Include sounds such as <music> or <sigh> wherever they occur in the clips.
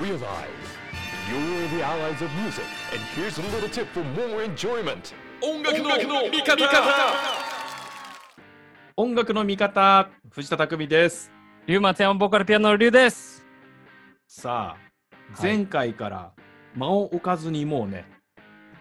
realize you're the allies of music, and here's a little tip for more enjoyment. 音楽の味方音楽の味方藤田匠ですリュウマツヤマボーカルピアノのリュウです。さあ、はい前回から間を置かずにもうね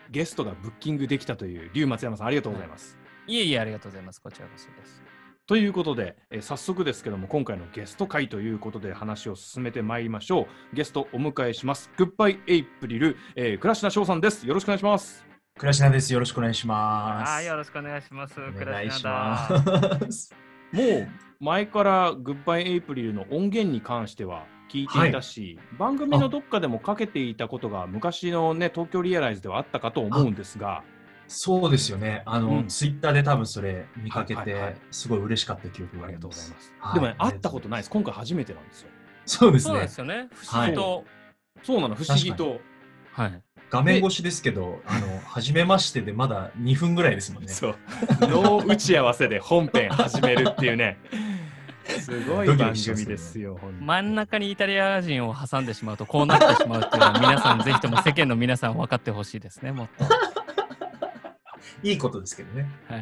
ゲストがブッキングできたという龍松山さんありがとうございます、いえいえ、ありがとうございます。こちらこそです。ということで、えー早速ですけども今回のゲスト会ということで話を進めてまいりましょうゲストお迎えしますグッバイエイプリル、えー、倉科翔さんですよろしくお願いします倉科です。よろしくお願いします。あーよろしくお願いします。倉ます。もう前からグッバイエイプリルの音源に関しては聞いていたし、番組のどっかでもかけていたことが昔のね東京リアライズではあったかと思うんですがそうですよね。あの、うんツイッターで多分それ見かけて、はいはいはいすごい嬉しかった記憶がありがとう。ございます。はいでもね、会ったことないです。今回初めてなんですよ。そうですねそうです。よね。不思議と。そうなの、不思議と。はい。画面越しですけど、あの、初めましてでまだ2分ぐらいですもんね。そう。の打ち合わせで本編始めるっていうね。すごい番組ですよ。真ん中にイタリア人を挟んでしまうとこうなってしまうっていうのは皆さんぜひとも世間の皆さん分かってほしいですね。もっと。いいことですけどね。は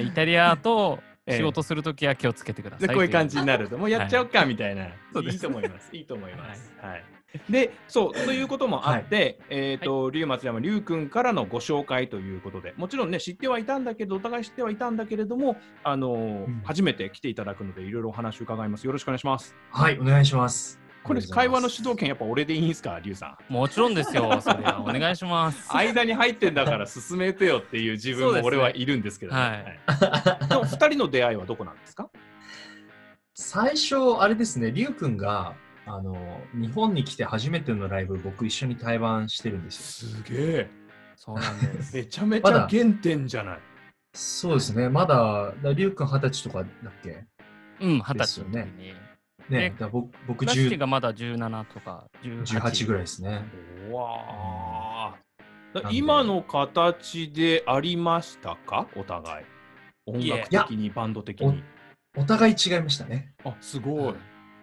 い。イタリアと <laughs> 仕事するときは気をつけてくださいと。でこういう感じになると、もうやっちゃおうかみたいな。そうですいいと思います。いいと思います。はい。で、そう、ということもあって、えっ、と、龍松山龍君からのご紹介ということで、もちろんね、知ってはいたんだけど、お互い知ってはいたんだけれども、あのーうん初めて来ていただくので、いろいろお話を伺います。よろしくお願いします。はい、お願いします。これ、会話の主導権、やっぱ俺でいいんすか、龍さん？もちろんですよ。<laughs> それはお願いします。間に入ってんだから進めてよっていう自分も俺はいるんですけど、ねはいはいでも2人の出会いはどこなんですか？最初、あれですね、りゅうくんが、あの、日本に来て初めてのライブ、僕一緒に対バンしてるんですよ。すげえそうなんです。めちゃめちゃ原点じゃないそうですね、まだ、だりゅうくん二十歳とかだっけ？うん、二十ですよ歳の時に。ね。でだ僕、僕クラッシー10がまだ17とか18 18ぐらいですね。うわ今の形でありましたか？お互い。音楽的にバンド的に。お互い違いましたね。あすごい、はい。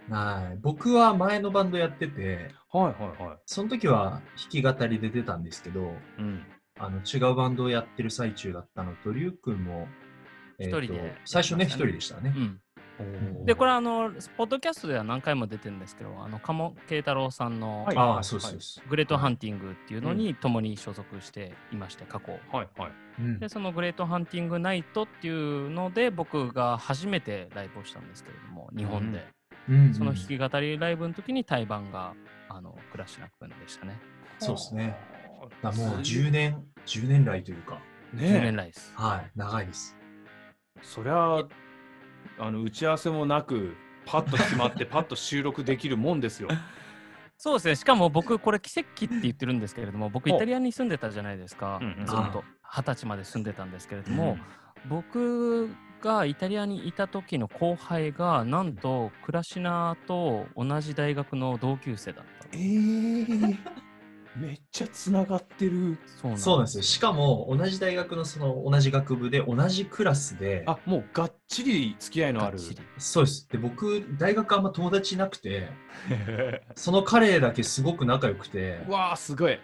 はい。僕は前のバンドやってて、はいはいその時は弾き語りで出たんですけど、うん。あの違うバンドをやってる最中だったのと、りゅうくんも、一人で最初ね、一人でしたね。うん、でこれあのポッドキャストでは何回も出てるんですけどあの鴨慶太郎さんの、はい。ああ、そうです。グレートハンティングっていうのに共に所属していまして過去。はいはい。うん。でそのグレートハンティングナイトっていうので僕が初めてライブをしたんですけれども日本で、うん。その弾き語りライブの時に対バンがあのクラッシュナ君でしたね。そうですね。はあだもう10年、10年来というか、10年ね来です。はい、長いです。えそりゃあの打ち合わせもなくパッと決まって <laughs> パッと収録できるもんですよ。そうですね。しかも僕これ奇跡って言ってるんですけれども僕イタリアに住んでたじゃないですか、うんうん。ずっと。二十歳まで住んでたんですけれども、うん僕がイタリアにいた時の後輩がなんとクラシナと同じ大学の同級生だったえー、めっちゃつながってる。そうなんですよ。しかも、同じ大学のその同じ学部で同じクラスで、あもうがっちり付き合いのある。そうです。で、僕、大学あんま友達いなくて、<laughs> その彼だけすごく仲良くてう、わあすごい。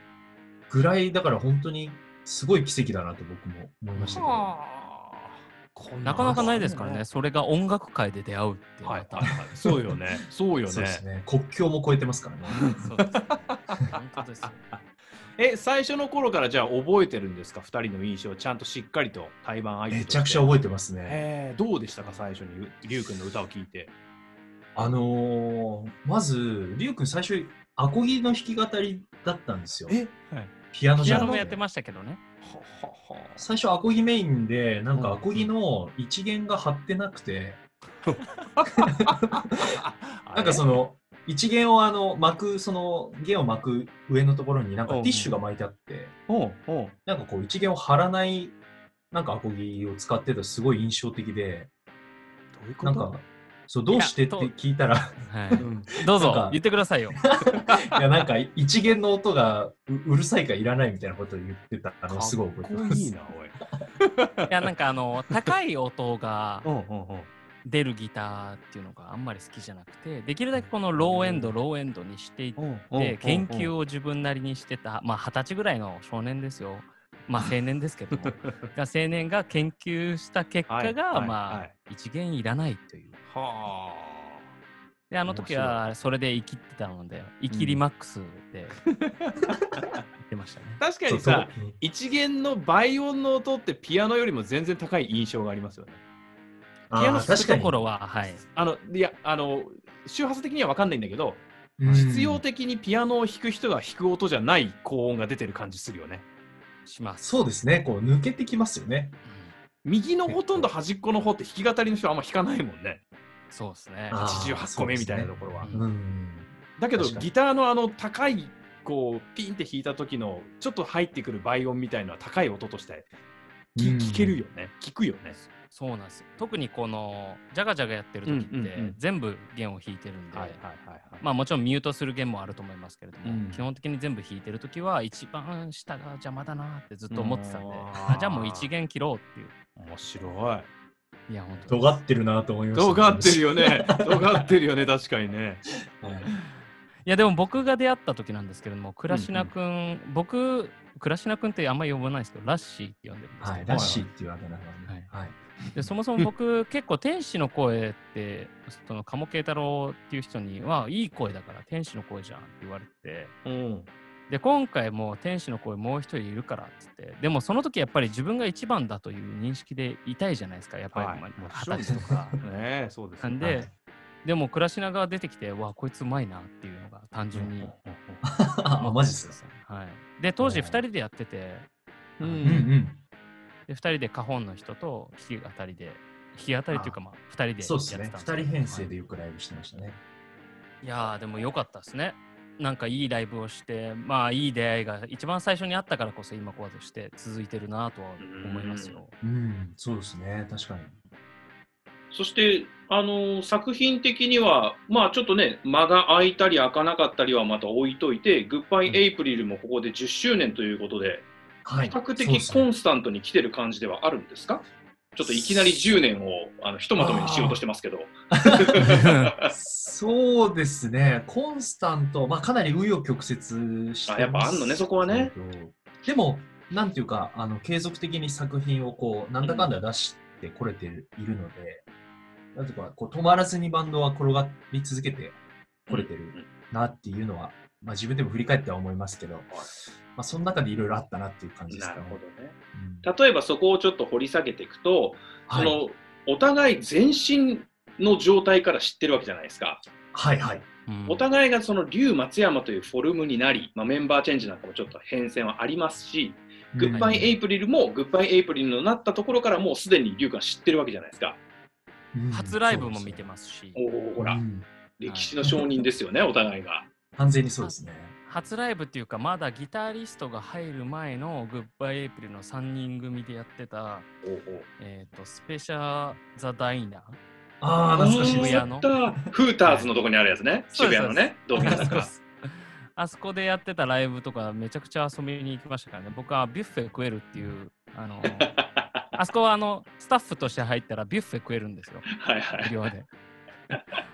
ぐらい、だから本当にすごい奇跡だなと僕も思いましたけど。なかなかないですからね、それが音楽界で出会うっていうはい。そうよね。そうよね。そうですね。国境も越えてますからね。<laughs> <laughs> 本当ですよ。え最初の頃からじゃあ覚えてるんですか？2人の印象ちゃんとしっかりと対バン相手めちゃくちゃ覚えてますね。えー、どうでしたか？最初にりゅうくんの歌を聴いて。あのー、まず、りゅうくん最初、アコギの弾き語りだったんですよ。え？ピアノピじゃなくて。アノもやってましたけどね。ははは。最初アコギメインで、なんかうんアコギの一弦が張ってなくて、<laughs> <laughs> なんかそのの、一弦をあの巻く、その弦を巻く上のところになんかう。んティッシュが巻いてあって、なんかこう一弦を張らない、なんかアコギを使ってたすごい印象的で、どういうこと？なんか、そう、どうしてって聞いたら、はいうん。<laughs> どうぞ。言ってくださいよ。いや、なんか一弦の音がううるさいかいらないみたいなことを言ってたのをすごい覚えてます。いいなおい。いやなんかあの高い音が <laughs> 出るギターっていうのがあんまり好きじゃなくてできるだけこのローエンドローエンドにしていって研究を自分なりにしてたまあ二十歳ぐらいの少年ですよ。まあ <laughs> 青年ですけど <laughs> 青年が研究した結果が、まあ、はい。一元いらないという。はであの時はそれで生きてたので生きりマックスで <laughs> 言ってましたね。あ。確かにさ、一弦の倍音の音ってピアノよりも全然高い印象がありますよね。ピアノ弾くところははいあの、いや、あの、周波数的には分かんないんだけど、うん必要的にピアノを弾く人が弾く音じゃない高音が出てる感じするよね。します。そうですね、こう抜けてきますよね。右のほとんど端っこの方って弾き語りの人はあんま弾かないもんね。そうですね。あー88個目みたいなところは。ねうん。だけどギターのあの高いこうピンって弾いた時のちょっと入ってくる倍音みたいのは高い音としてきうん聞けるよね聞くよね。そうなんですよ。特にこのジャガジャガやってる時って、うんうんうん全部弦を弾いてるんで、はいはいはいまあもちろんミュートする弦もあると思いますけれども、うん基本的に全部弾いてる時は一番下が邪魔だなってずっと思ってたんで、じゃあもう一弦切ろうっていう。面白い。いや、本当尖ってるなと思いました。尖ってるよね。尖ってるよね確かにね。はい。いやでも僕が出会った時なんですけれども、倉科くん、僕、倉科くんってあんまり呼ばないですけど、ラッシーって呼んでるんですけど、はい、ラッシーっていうあだ名がね。はい。でそもそも僕結構天使の声ってその鴨慶太郎っていう人にはいい声だから天使の声じゃんって言われて。うん。で今回も天使の声もう一人いるからっつって。でもその時やっぱり自分が一番だという認識でいたいじゃないですかやっぱり、二十歳とか。ねえそうですよ。なんで、はい。でも倉科が出てきてわこいつうまいなっていうのが単純にあ、マジっすか。すはい。で当時2人でやっててううん。うんん。で2人でカホンの人と弾き語りで弾き語りっていうかまあ2人でそうですね。やってたんです二人編成はいでよくライブしてましたね。いやーでも良かったですね。なんかいいライブをして、まあいい出会いが一番最初にあったからこそ今こうして続いてるなとは思いますよ。うん、そうですね。確かに。そして、あの作品的には、まあちょっとね、間が空いたり開かなかったりはまた置いといて、グッバイエイプリルもここで10周年ということで、はい。比較的コンスタントに来てる感じではあるんですか？ちょっといきなり10年をあのひとまとめにしようとしてますけど。そうですね。コンスタント、まあかなり紆余曲折してやっぱあんのねそこはね。でも、なんていうか、あの継続的に作品をこう、なんだかんだ出してこれているので、なんていうか、こう止まらずにバンドは転がり続けてこれてるなっていうのは、まあ自分でも振り返っては思いますけど、まあその中でいろいろあったなっていう感じですかね。なるほどね。うん例えばそこをちょっと掘り下げていくと、はい、そのお互い全身の状態から知ってるわけじゃないですか。はいはい。うんお互いがその竜松山というフォルムになり、まあ、メンバーチェンジなんかもちょっと変遷はありますし、グッバイエイプリルもグッバイエイプリルになったところからもうすでに竜が知ってるわけじゃないですか。うん初ライブも見てますし、おお、ほら、うん歴史の証人ですよね、お互いが。完全にそうですね。初ライブっていうかまだギタリストが入る前のグッバイエイプリルの3人組でやってた、おおえっ、と、スペシャーザ・ダイナー。ああ、懐かしいです。渋谷のあったフーターズのとこにあるやつね、そうです渋谷のね、ドームですか。あそこでやってたライブとかめちゃくちゃ遊びに行きましたからね。僕はビュッフェ食えるっていう、<laughs> あの、あそこはあのスタッフとして入ったらビュッフェ食えるんですよ。はいはい。無料で。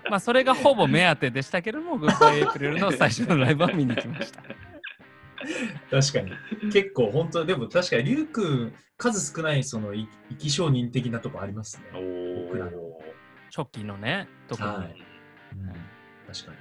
まあそれがほぼ目当てでしたけれども、グッバイエイプリルの最初のライブは見に行きました。確かに。結構本当でも確かに、りゅうくん、数少ない、その、い生き証人的なとこありますおね。僕らのお。初期のね、特に。はいうん確かに。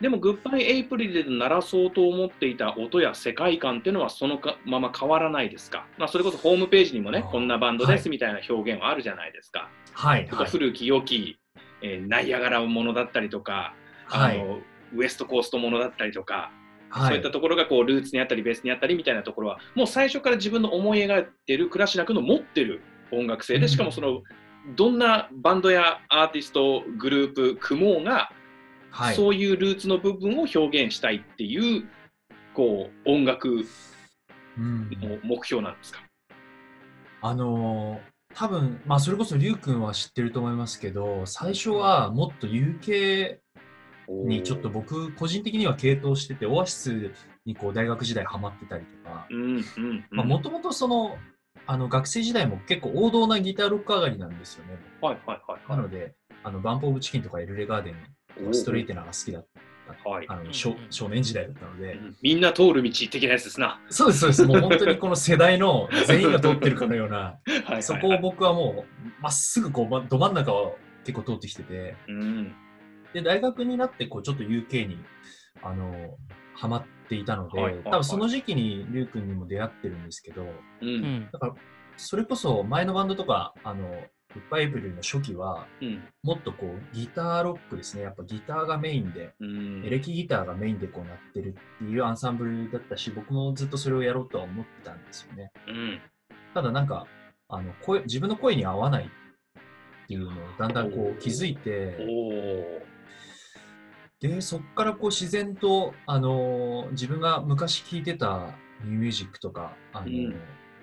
でも、グッバイエイプリルで鳴らそうと思っていた音や世界観っていうのはそのかまま変わらないですか？まあ、それこそホームページにもね、こんなバンドですみたいな表現はあるじゃないですか。はい、とかはい。古き良き、えーナイアガラものだったりとか、あはい。のウエストコーストものだったりとか、はい。そういったところがこうルーツにあったりベースにあったりみたいなところはもう最初から自分の思い描いてる倉科君の持ってる音楽性でしかもそのどんなバンドやアーティストグループ組もうが、はい。そういうルーツの部分を表現したいっていうこう音楽うん。の目標なんですか、あのー多分まあそれこそりゅうくんは知ってると思いますけど、最初はもっと UK にちょっと僕個人的には傾倒してて、オアシスにこう大学時代ハマってたりとか、もともとその、あの学生時代も結構王道なギターロック上がりなんですよね。はいはいはいなので、あのバンプ・オブ・チキンとかエルレガーデン、ストレイテナーが好きだった、はいあのうん少少年時代だったので、うんみんな通る道的なやつですな。そうです、そうです。もう本当にこの世代の <laughs> 全員が通ってるかのような、はいはいはいそこを僕はもう、まっすぐこう、まど真ん中を結構通ってきてて、うん。で、大学になって、こう、ちょっと UK に、あの、ハマっていたので、はいはいはい多分その時期にリュウ君にも出会ってるんですけど、う。うんん。だから、それこそ前のバンドとか、あの、バイエブリルの初期は、うん。もっとこう、ギターロックですね。やっぱギターがメインで、うん。エレキギターがメインでこうなってるっていうアンサンブルだったし、僕もずっとそれをやろうとは思ってたんですよね。うん。ただなんか、あの声自分の声に合わないっていうのをだんだんこう気づいおて、お。で、そこからこう自然と、あの自分が昔聴いてたニューミュージックとか、あのうん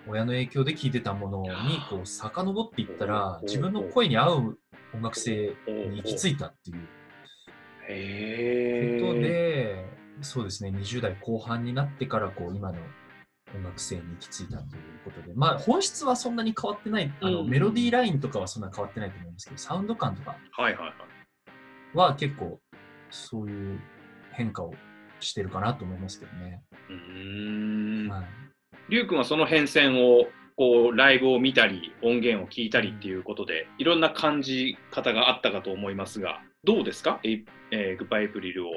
親の影響で聴いてたものにこう遡っていったらお、自分の声に合う音楽性に行き着いたっていう。ことで、そうですね、20代後半になってからこう今の音楽性に行き着いたということで、まあ本質はそんなに変わってない、あのうん。メロディーラインとかはそんな変わってないと思うんですけど、サウンド感とかは結構そういう変化をしてるかなと思いますけどね。うーん。はい、りゅうくんはその変遷をこうライブを見たり音源を聞いたりっていうことでいろんな感じ方があったかと思いますがどうですか？えいえーグッバイエプリルを。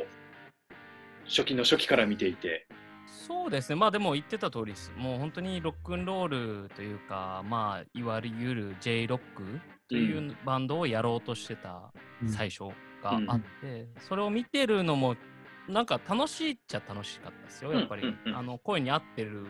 初期の初期から見ていて。そうですね、まあでも言ってた通りです。もう本当にロックンロールというか、まあいわゆる J ロックといううバンドをやろうとしてた最初があって、それを見てるのもなんか楽しいっちゃ楽しかったですよ、やっぱり。うんうんうん。あの声に合ってる、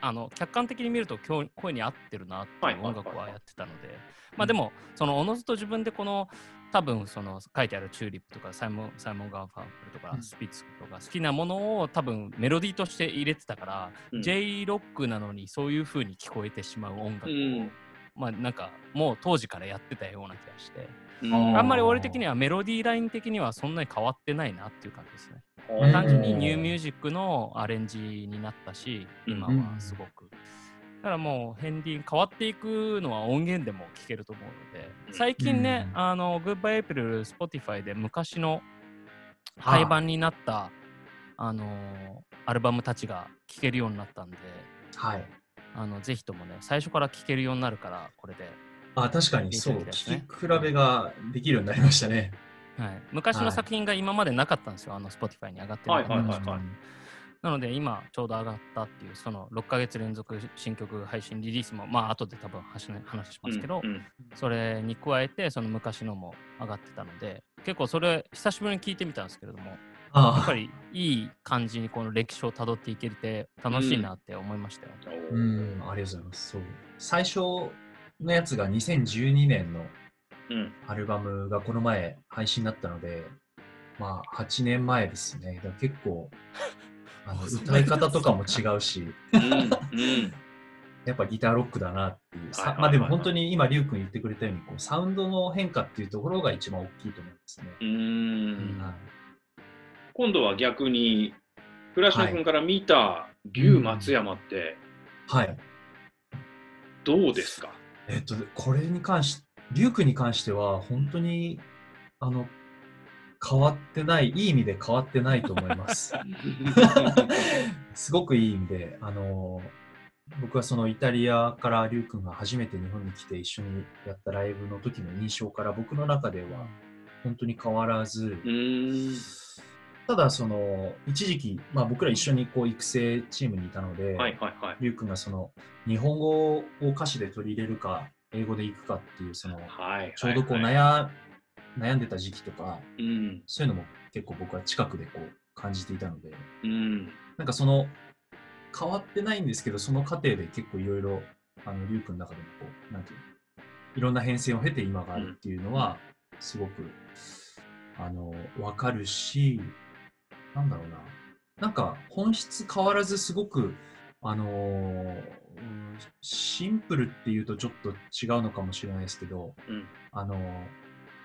あの客観的に見ると今日声に合ってるなっていう音楽はやってたので、まあでも、そのおのずと自分でこの多分その書いてあるチューリップとかサイモン・サイモンガンファープルとかうん。スピッツとか好きなものを多分メロディーとして入れてたから、うん。J ロックなのにそういう風に聞こえてしまう音楽を、うんまあなんかもう当時からやってたような気がして、うんああんまり俺的にはメロディーライン的にはそんなに変わってないなっていう感じですね。うん単純にニューミュージックのアレンジになったし、うん今はすごく。だからもう、ヘンディン変わっていくのは音源でも聞けると思うので、最近ね、うんあの、グッバイエプリル、Spotify で昔のあ廃盤になった、あのーアルバムたちが聴けるようになったんで、はい。あのぜひともね、最初から聴けるようになるから、これで。あ、確かにそう、ね聞き比べができるようになりましたね。はい、昔の作品が今までなかったんですよ、あの Spotify に上がってなかったはいはいはいはい。なので今ちょうど上がったっていうその6ヶ月連続新曲配信リリースもまあ後で多分話話しますけど、うんうん。それに加えてその昔のも上がってたので結構それ久しぶりに聞いてみたんですけれどもやっあぱりいい感じにこの歴史をたどっていけて楽しいなって思いましたよ。うん、ありがとうございます。そう。最初のやつが2012年のうんアルバムがこの前配信になったので、まあ8年前ですね。だ結構、あの <laughs> 歌い方とかも違うし、うんうん <laughs> やっぱギターロックだなっていう。さはいはいはいはいまあでも本当に今、リュウ君言ってくれたように、こうサウンドの変化っていうところが一番大きいと思いますね。うーんはい今度は逆に倉科君から見た龍松山ってはい。どうですか、えっと、これに関し、リュウ君に関しては、本当に、あの、変わってない、いい意味で変わってないと思います。<laughs> すごくいい意味で、あの、僕はそのイタリアからリュウ君が初めて日本に来て一緒にやったライブの時の印象から僕の中では本当に変わらず、ただその一時期、まあ、僕ら一緒にこう育成チームにいたので、はいはいはい。リュウ君がその日本語を歌詞で取り入れるか英語でいくかっていうそのはいちょうどこうはい悩悩んでた時期とかうん。そういうのも結構僕は近くでこう感じていたのでうん。なんかその変わってないんですけどその過程で結構いろいろあのリュウ君の中でもこうなんていうのいろんな変遷を経て今があるっていうのはすごくあの分かるしなんだろうな。なんか本質変わらずすごくあのーうんシンプルっていうとちょっと違うのかもしれないですけど、うん。あのー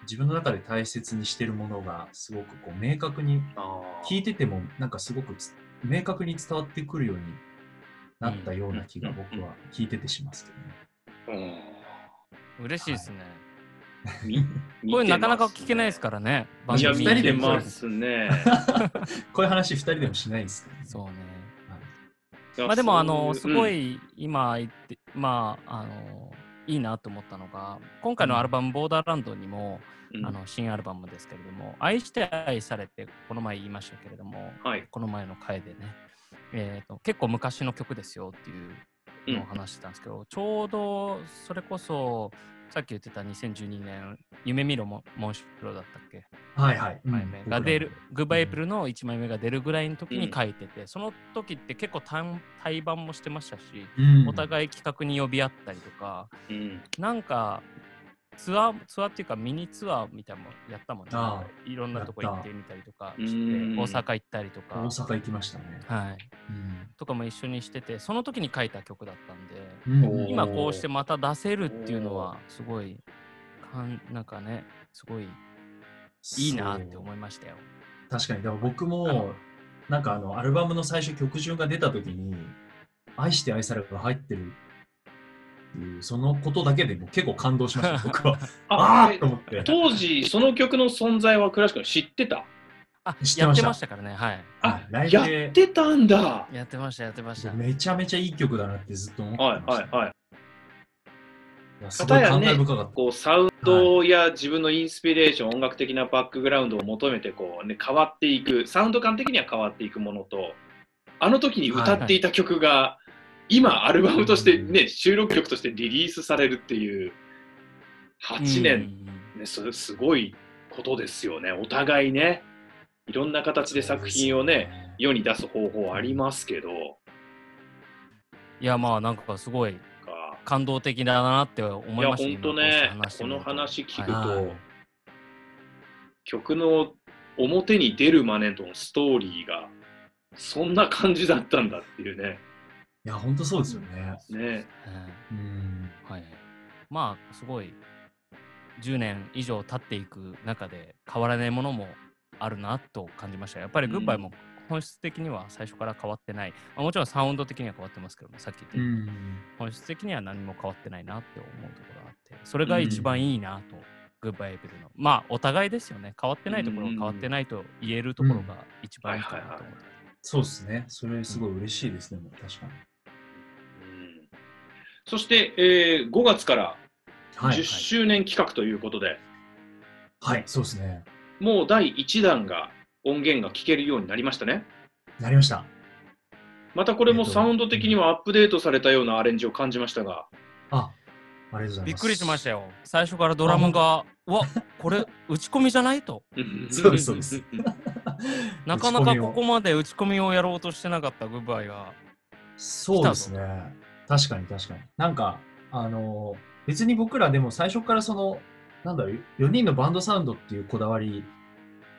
自分の中で大切にしてるものがすごくこう明確に聞いててもなんかすごくつ明確に伝わってくるようになったような気がうん。僕は聞いててしますけどね。うん。嬉しいですね。みこれなかなか聞けないですからね。番いや、組見て二人でもますね。<laughs> こういう話二人でもしないですからね。そうね。いやまあでも、あの、すごい今言って、まあ、あの、いいなと思ったのが、今回のアルバム、ボーダーランドにも、うんあの新アルバムですけれども、愛して愛されて、この前言いましたけれども、はい。この前の回でね、えーと、結構昔の曲ですよっていうのを話してたんですけど、ちょうどそれこそ、さっき言ってた2012年、夢見ろモモンシュプロだったっけ、はいはい。1枚目が出る、グッバイエイプルの1枚目が出るぐらいの時に書いてて、その時って結構単対バンもしてましたし、うん、お互い企画に呼び合ったりとか、うん。なんかツアー、ツアーっていうかミニツアーみたいなのもやったもんねあ。いろんなとこ行ってみたりとかして、うん大阪行ったりとか。大阪行きましたね。はい。うんとかも一緒にしてて、その時に書いた曲だったんで、今こうしてまた出せるっていうのは、すごい、かんなんかね、すごいいいなって思いましたよ。確かに、だから僕も、なんかあの、アルバムの最初曲順が出た時に、愛して愛されるが入ってるっていう、そのことだけでもう結構感動しました、僕は。<laughs> あーえと思って。当時、その曲の存在は倉橋君知ってた？あ、知ってましたやってましたからね、はい。あライやブでってたんだやってました、やってました。めちゃめちゃいい曲だなってずっと思ってはいました。はいはい。いやすごい感慨深かった。こうサウンドや自分のインスピレーション、音楽的なバックグラウンドを求めてこう、ね、変わっていく、サウンド感的には変わっていくものと、あの時に歌っていた曲が、今、アルバムとして、ね、収録曲としてリリースされるっていう、8年、ね、それすごいことですよね。お互いね、いろんな形で作品をね、世に出す方法ありますけど、いや、まあ、なんかすごいか感動的だなって思いや、いました本当ね、この話聞くと、はい曲の表に出るまでのストーリーがそんな感じだったんだっていうね。いや、本当そうですよね。ねうんうん。はい。まあ、すごい、10年以上経っていく中で変わらないものもあるなと感じました。やっぱりグッバイも本質的には最初から変わってない。まあもちろんサウンド的には変わってますけども、さっき言ったうようにん。本質的には何も変わってないなって思うところがあって、それが一番いいなと、グッバイエブルの。まあ、お互いですよね。変わってないところは変わってないと言えるところが一番いいかなと思って。そうですね。それすごい嬉しいですね、確かに。うんそして、えー5月からはい10。周年企画ということで、はい、そうですね。もう第1弾が音源が聴けるようになりましたね。なりました。またこれもえっとサウンド的にはアップデートされたようなアレンジを感じましたが、あ、ありがとうございます。びっくりしましたよ。最初からドラムが、うわこれ打ち込みじゃないと。そうですそうです <laughs> なかなかここまで打ち込みをやろうとしてなかったグッバイが。そうですね。確かに確かに。なんか、あの、別に僕らでも最初からその、なんだろう、4人のバンドサウンドっていうこだわり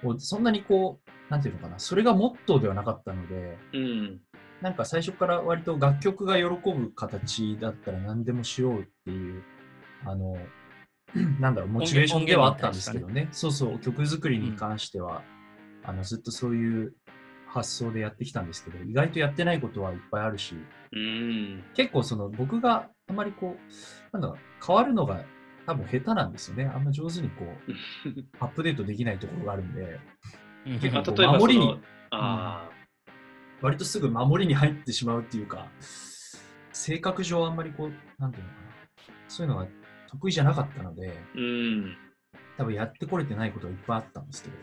を、そんなにこう、なんていうのかな、それがモットーではなかったので、うん、なんか最初から割と楽曲が喜ぶ形だったら何でもしようっていう、あの、<clears throat> なんだろう、モチベーションではあったんですけどね。そうそう、曲作りに関しては、あの、ずっとそういう発想でやってきたんですけど、意外とやってないことはいっぱいあるし、うん、結構その僕があまりこう、なんだろう変わるのが多分下手なんですよね。あんま上手にこう、<laughs> アップデートできないところがあるんで、結構あ例えば守りにそのあ割とすぐ守りに入ってしまうっていうか、性格上あんまりこう、なんていうのかな、そういうのが得意じゃなかったので、ーうん、多分やってこれてないことがいっぱいあったんですけど、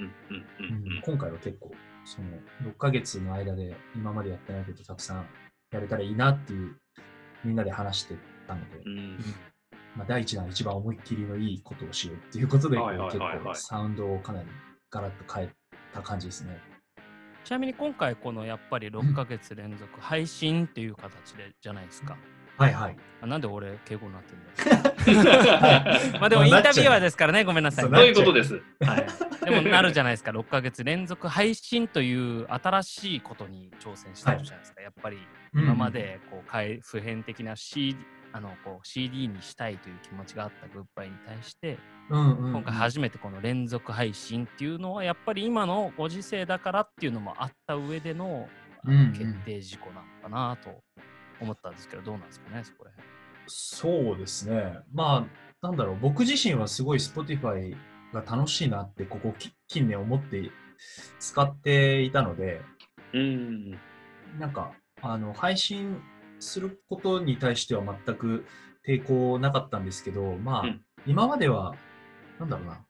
うん、うん、うんうん。今回は結構、その6ヶ月の間で今までやってないことたくさんやれたらいいなっていう、みんなで話してたので、うん、うんまあ、第一弾は一番思いっきりのいいことをしようっていうことで、はいはい結はいはい構サウンドをかなりガラッと変えた感じですね。ちなみに今回このやっぱり6ヶ月連続配信っていう形でじゃないですか。はいはい。あなんで俺敬語になってんだ <laughs> まあでもインタビュアーですからね、ごめんなさい。そういうことです。はい。<laughs> でもなるじゃないですか、6ヶ月連続配信という新しいことに挑戦してるじゃないですか。やっぱり今までこう普遍的な CD, あのこう CD にしたいという気持ちがあったグッバイに対して、うんうんうん、今回初めてこの連続配信っていうのはやっぱり今のご時世だからっていうのもあった上でのあのうんうん決定事項なのかなと思ったんですけど、どうなんですかね、そこら辺。そうですね。まあ、なんだろう、僕自身はすごい Spotify が楽しいなって、ここき近年思って使っていたので、うん。なんか、あの、配信することに対しては全く抵抗なかったんですけど、まあ、うん。今までは、なんだろうな、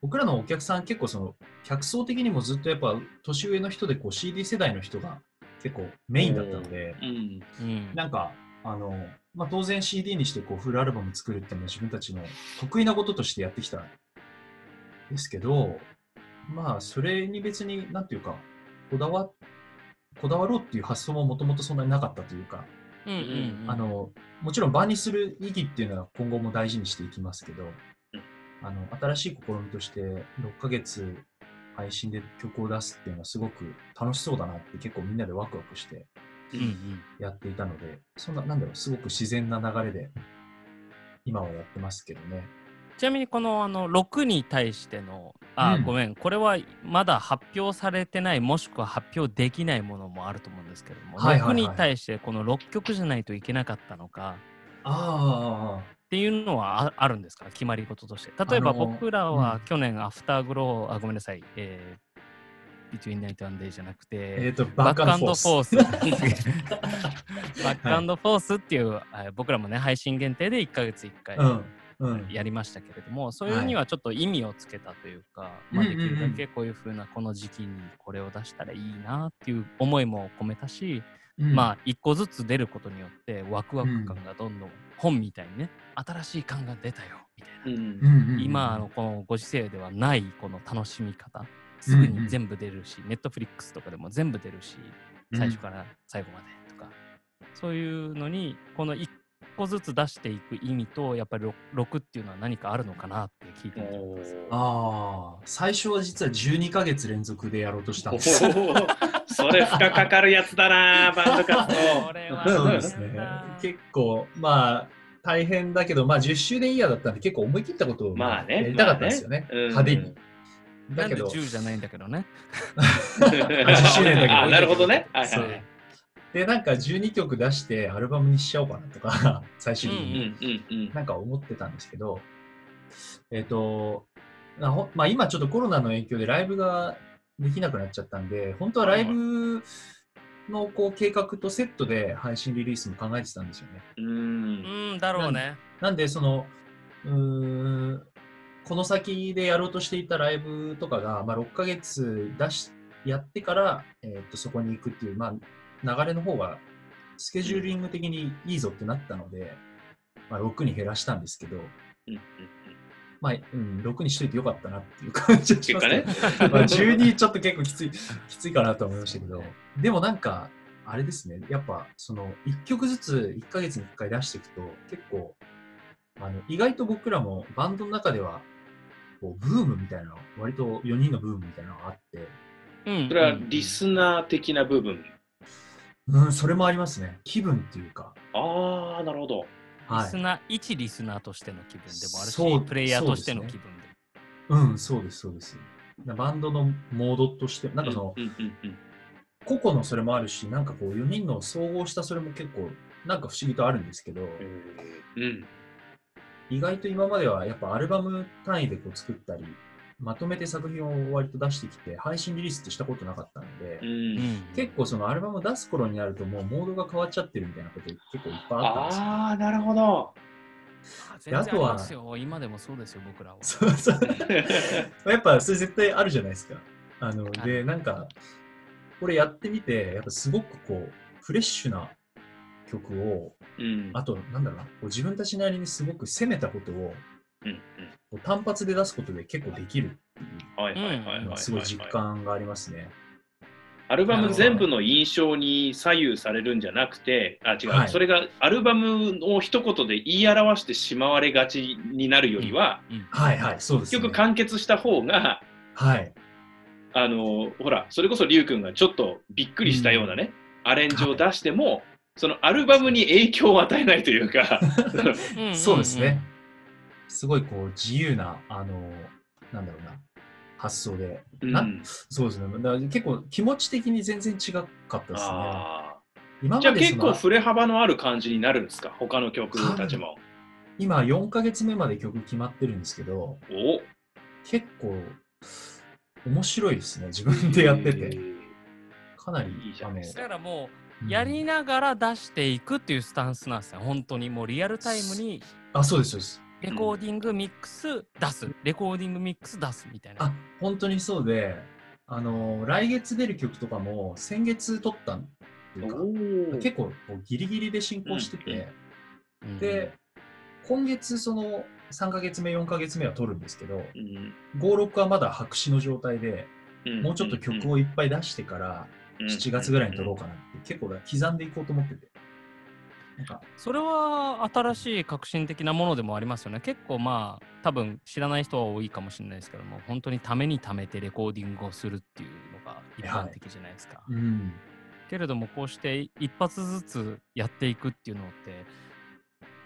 僕らのお客さん結構その、客層的にもずっとやっぱ年上の人でこう CD 世代の人が結構メインだったので、うん。うん。なんか、あの、まあ、当然 CD にしてこうフルアルバム作るっていうのは自分たちの得意なこととしてやってきたんですけど、まあ、それに別に、なんていうか、こだわ、こだわろうっていう発想ももともとそんなになかったというか、うんうんうん。あの、もちろん場にする意義っていうのは今後も大事にしていきますけど、あの、新しい試みとして6ヶ月配信で曲を出すっていうのはすごく楽しそうだなって結構みんなでワクワクしてうんうん。やっていたので、そんな、なんだろう、すごく自然な流れで今はやってますけどね。ちなみにこのあの6に対してのあ、うん。ごめん。これはまだ発表されてないもしくは発表できないものもあると思うんですけども、はいはいはい。6に対してこの6曲じゃないといけなかったのかあっていうのはああるんですか？決まり事として。例えば僕らうん。は去年 Afterglow あごめんなさい、えー、Between Night and Day じゃなくて、えっ、と、<laughs> Back and Forth。Back and Forth っていう、えー僕らもね、配信限定で1ヶ月1回うん。うん。やりましたけれども、そういうにはちょっと意味をつけたというか、まあ、できるだけこういう風なこの時期にこれを出したらいいなっていう思いも込めたし、うん。まあ一個ずつ出ることによってワクワク感がどんどん本みたいにね、新しい感が出たよみたいな。うんうんうん。うん今のこのご時世ではないこの楽しみ方すぐに全部出るし、ネットフリックスとかでも全部出るし最初から最後までとか、そういうのにこの一個ずつ出していく意味とやっぱり 6, っていうのは何かあるのかなって聞いてああ、最初は実は12ヶ月連続でやろうとしたんです。それ負荷かかるやつだな、<laughs> バンド活動。そうですね。結構、まあ、大変だけど、まあ、10周年イヤーだったんで、結構思い切ったことをまあねやりたかったんですよね。まあねうん派手に。なんでだけど、10じゃないんだけどね。<laughs> 10周年だけどあ、なるほどね。はいそうはい。で、なんか12曲出してアルバムにしちゃおうかなとか、<laughs> 最終的うに。なんか思ってたんですけど、えっ、と、なほまあ、今ちょっとコロナの影響でライブができなくなっちゃったんで、本当はライブのこう計画とセットで配信リリースも考えてたんですよね。うんうんだろうね。なんで、その、うーん、この先でやろうとしていたライブとかが、まあ、6ヶ月出し、やってから、えー、とそこに行くっていう、まあ、流れの方が、スケジューリング的にいいぞってなったので、まあ、6に減らしたんですけど、うんうんまあ、うん、6にしといてよかったなっていう感じがしますね。<laughs> まあ、12ちょっと結構きつい、きついかなと思いましたけど、でもなんか、あれですね、やっぱ、その、1曲ずつ1ヶ月に1回出していくと、結構、あの、意外と僕らもバンドの中では、こう、ブームみたいなの、割と4人のブームみたいなのがあって、うんそれはリスナー的な部分。うん、それもありますね。気分っていうか、ああ、なるほど。はいリス。ナー、一リスナーとしての気分でもあるそうし、プレイヤーとしてのそうです気分で。うん、そうです、そうです。バンドのモードとして、なんかその、うんうんうん個々のそれもあるし、なんかこう、4人の総合したそれも結構、なんか不思議とあるんですけど、うんうん意外と今まではやっぱアルバム単位でこう作ったり、まとめて作品を割と出してきて、配信リリースってしたことなかったので、うんうん結構そのアルバム出す頃になるともうモードが変わっちゃってるみたいなこと結構いっぱいあったんですよ。ああ、なるほど。あとは。今でもそうですよ、僕らは。<laughs> そうそう。やっぱそれ絶対あるじゃないですか。あの、あで、なんか、これやってみて、やっぱすごくこう、フレッシュな曲を、うんあと、なんだろうな、こう自分たちなりにすごく攻めたことを、うん単発で出すことで結構できるっていうはいはいはいはいすごい実感がありますね。アルバム全部の印象に左右されるんじゃなくて、あ、違う、はいそれがアルバムを一言で言い表してしまわれがちになるよりは、うんはいはい、そうです、ね。結局完結した方が、はい。あの、ほら、それこそリュウ君がちょっとびっくりしたようなね、アレンジを出しても、そのアルバムに影響を与えないというか、<laughs> うんんそうですね。。すごいこう自由な、あの、なんだろうな、発想で。うんなそうですね。だから結構気持ち的に全然違かったですね。あ今ーじゃあ結構振れ幅のある感じになるんですか？他の曲たちも。今4ヶ月目まで曲決まってるんですけど、お結構面白いですね。自分でやってえて。ーかなりいいじゃないですだからもう、やりながら出していくっていうスタンスなんですよ。本当にもうリアルタイムにあ、そうです、そうです。レコーディングミックス出す、レコーディングミックス出す。みたいな。あ、本当にそうで、あの、来月出る曲とかも先月撮ったっていうか、結構ギリギリで進行してて、うんで、今月その3ヶ月目、4ヶ月目は撮るんですけど、うん。5、6はまだ白紙の状態で、うん。もうちょっと曲をいっぱい出してから、7月ぐらいに撮ろうかなって、結構刻んでいこうと思ってて。なんか、それは新しい革新的なものでもありますよね。結構まあ、多分知らない人は多いかもしれないですけども、本当にためにためてレコーディングをするっていうのが一般的じゃないですか。うん。けれども、こうして一発ずつやっていくっていうのって、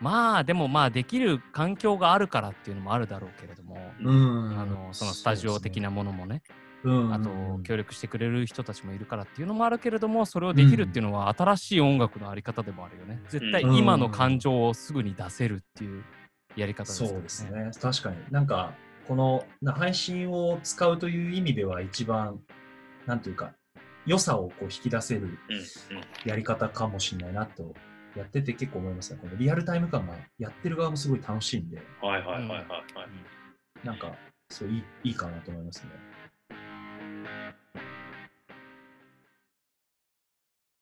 まあ、でもまあ、できる環境があるからっていうのもあるだろうけれども、うん。あのそのスタジオ的なものもね、うん、あと協力してくれる人たちもいるからっていうのもあるけれども、それをできるっていうのは新しい音楽のあり方でもあるよね。絶対今の感情をすぐに出せるっていうやり方ですよね。そうですね。確かに。なんか、このな配信を使うという意味では一番、なんというか、良さをこう引き出せるうんうんやり方かもしれないなと、やってて結構思いますね。このリアルタイム感がやってる側もすごい楽しいんで、はいはいはいはいはい。なんか、そういいいいかなと思いますね。